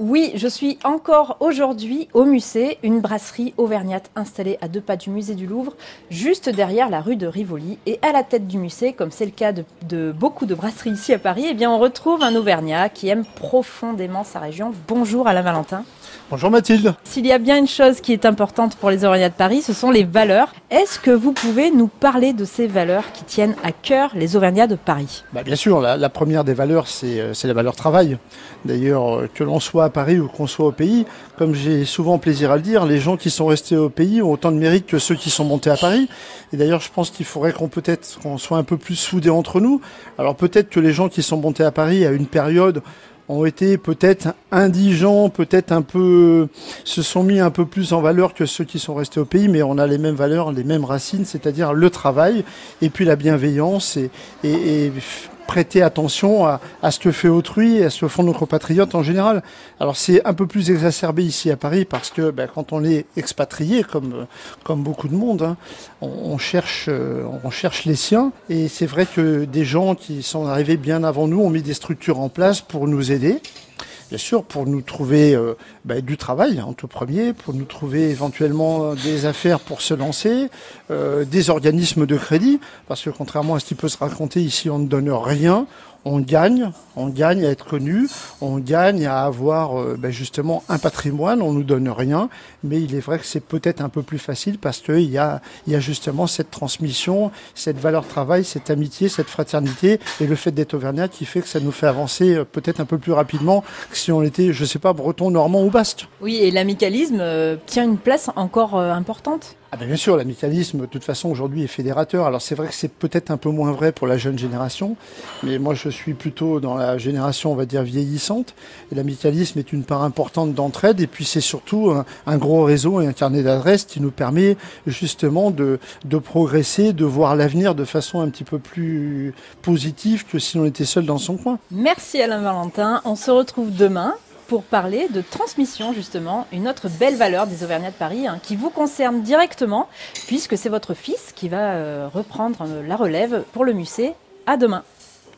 Oui, je suis encore aujourd'hui au Musée, une brasserie auvergnate installée à deux pas du musée du Louvre, juste derrière la rue de Rivoli. Et à la tête du musée, comme c'est le cas de, beaucoup de brasseries ici à Paris, eh bien on retrouve un Auvergnat qui aime profondément sa région. Bonjour Alain Valentin. Bonjour Mathilde. S'il y a bien une chose qui est importante pour les Auvergnats de Paris, ce sont les valeurs. Est-ce que vous pouvez nous parler de ces valeurs qui tiennent à cœur les Auvergnats de Paris? Bah Bien sûr, la, première des valeurs, euh, c'est la valeur travail. D'ailleurs, euh, que l'on soit à Paris ou qu'on soit au pays, comme j'ai souvent plaisir à le dire, les gens qui sont restés au pays ont autant de mérite que ceux qui sont montés à Paris. Et d'ailleurs, je pense qu'il faudrait qu'on peut-être qu'on soit un peu plus soudés entre nous. Alors peut-être que les gens qui sont montés à Paris à une période ont été peut-être indigents, peut-être un peu, se sont mis un peu plus en valeur que ceux qui sont restés au pays, mais on a les mêmes valeurs, les mêmes racines, c'est-à-dire le travail et puis la bienveillance prêter attention à, ce que fait autrui et à ce que font nos compatriotes en général. Alors c'est un peu plus exacerbé ici à Paris parce que ben, quand on est expatrié, comme, beaucoup de monde, hein, on, cherche, euh, on cherche les siens. Et c'est vrai que des gens qui sont arrivés bien avant nous ont mis des structures en place pour nous aider bien sûr, pour nous trouver euh, bah, du travail en tout premier, pour nous trouver éventuellement des affaires pour se lancer, euh, des organismes de crédit, parce que contrairement à ce qui peut se raconter ici, on ne donne rien, on gagne, on gagne à être connu, on gagne à avoir euh, ben justement un patrimoine, on nous donne rien, mais il est vrai que c'est peut-être un peu plus facile parce qu'il y a, y a justement cette transmission, cette valeur travail, cette amitié, cette fraternité et le fait d'être auvergnat qui fait que ça nous fait avancer euh, peut-être un peu plus rapidement si on était, je sais pas, breton, normand ou basque. Oui, et l'amicalisme euh, tient une place encore importante ah ben bien sûr, l'amicalisme, de toute façon, aujourd'hui est fédérateur. Alors c'est vrai que c'est peut-être un peu moins vrai pour la jeune génération, mais moi je suis plutôt dans la génération, on va dire, vieillissante. Et l'amicalisme est une part importante d'entraide, et puis c'est surtout un, gros réseau et un carnet d'adresses qui nous permet justement de, de progresser, de voir l'avenir de façon un petit peu plus positive que si on était seul dans son coin. Merci Alain Valentin. On se retrouve demain pour parler de transmission, justement, une autre belle valeur des Auvergnats de Paris hein, qui vous concerne directement, puisque c'est votre fils qui va euh, reprendre euh, la relève pour le musée. À demain.